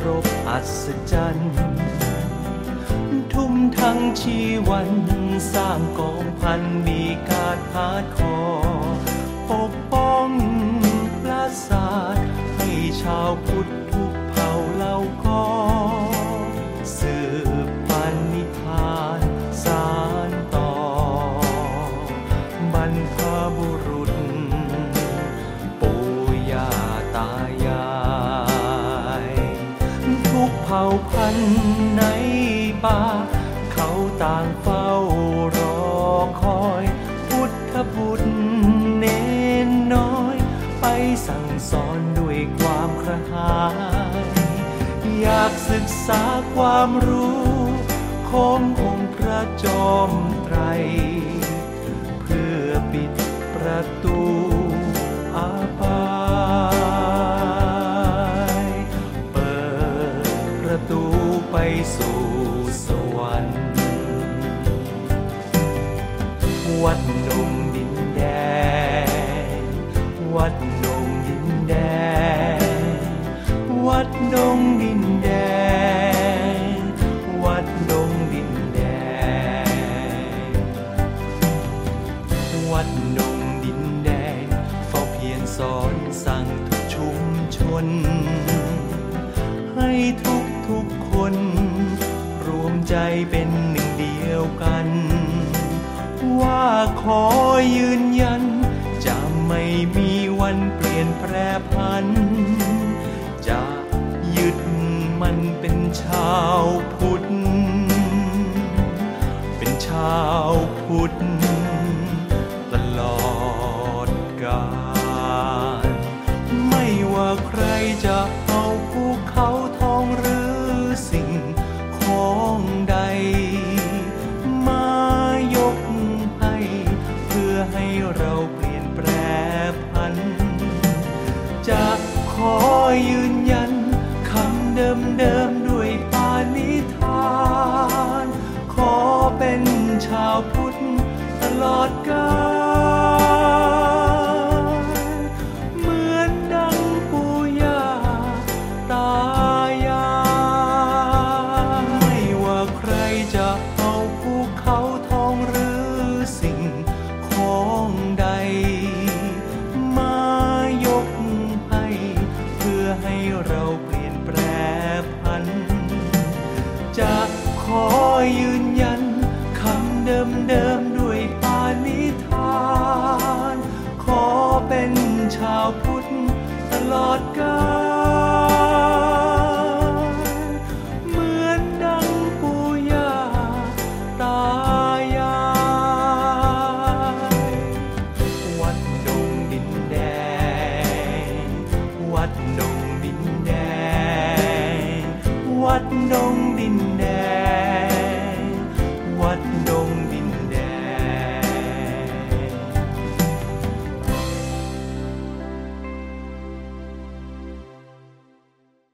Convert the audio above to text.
ครบอัศจรรย์ ทุ่มทั้งชีวัน สร้างกองพันมีการพาดคอปก พันธุ์ในป่า เขาต่างเฝ้ารอคอย พุทธบุตรเนนน้อย ไปสั่งสอนด้วยความกระหาย อยากศึกษาความรู้ ขององค์พระจอมไตร วัดนงดินแดนวัดนงดินแดนวัดดงดินแดนวัดดงดินแดนวัดดงดินแดนเฝ้าเพียรสอนสั่งทุกชุมชน ให้ทุกทุกคน รวมใจเป็น ขอยืนยัน จะไม่มีวันเปลี่ยนแปรพัน จะยึดมันเป็นชาวพุทธ เป็นชาวพุทธ ชาวพุทธตลอดกาล เป็นชาวพุทธตลอดกาลเหมือนดังปู่ย่าตายายวัดดงดินแดง วัดดงดินแดง วัดดงดินแดง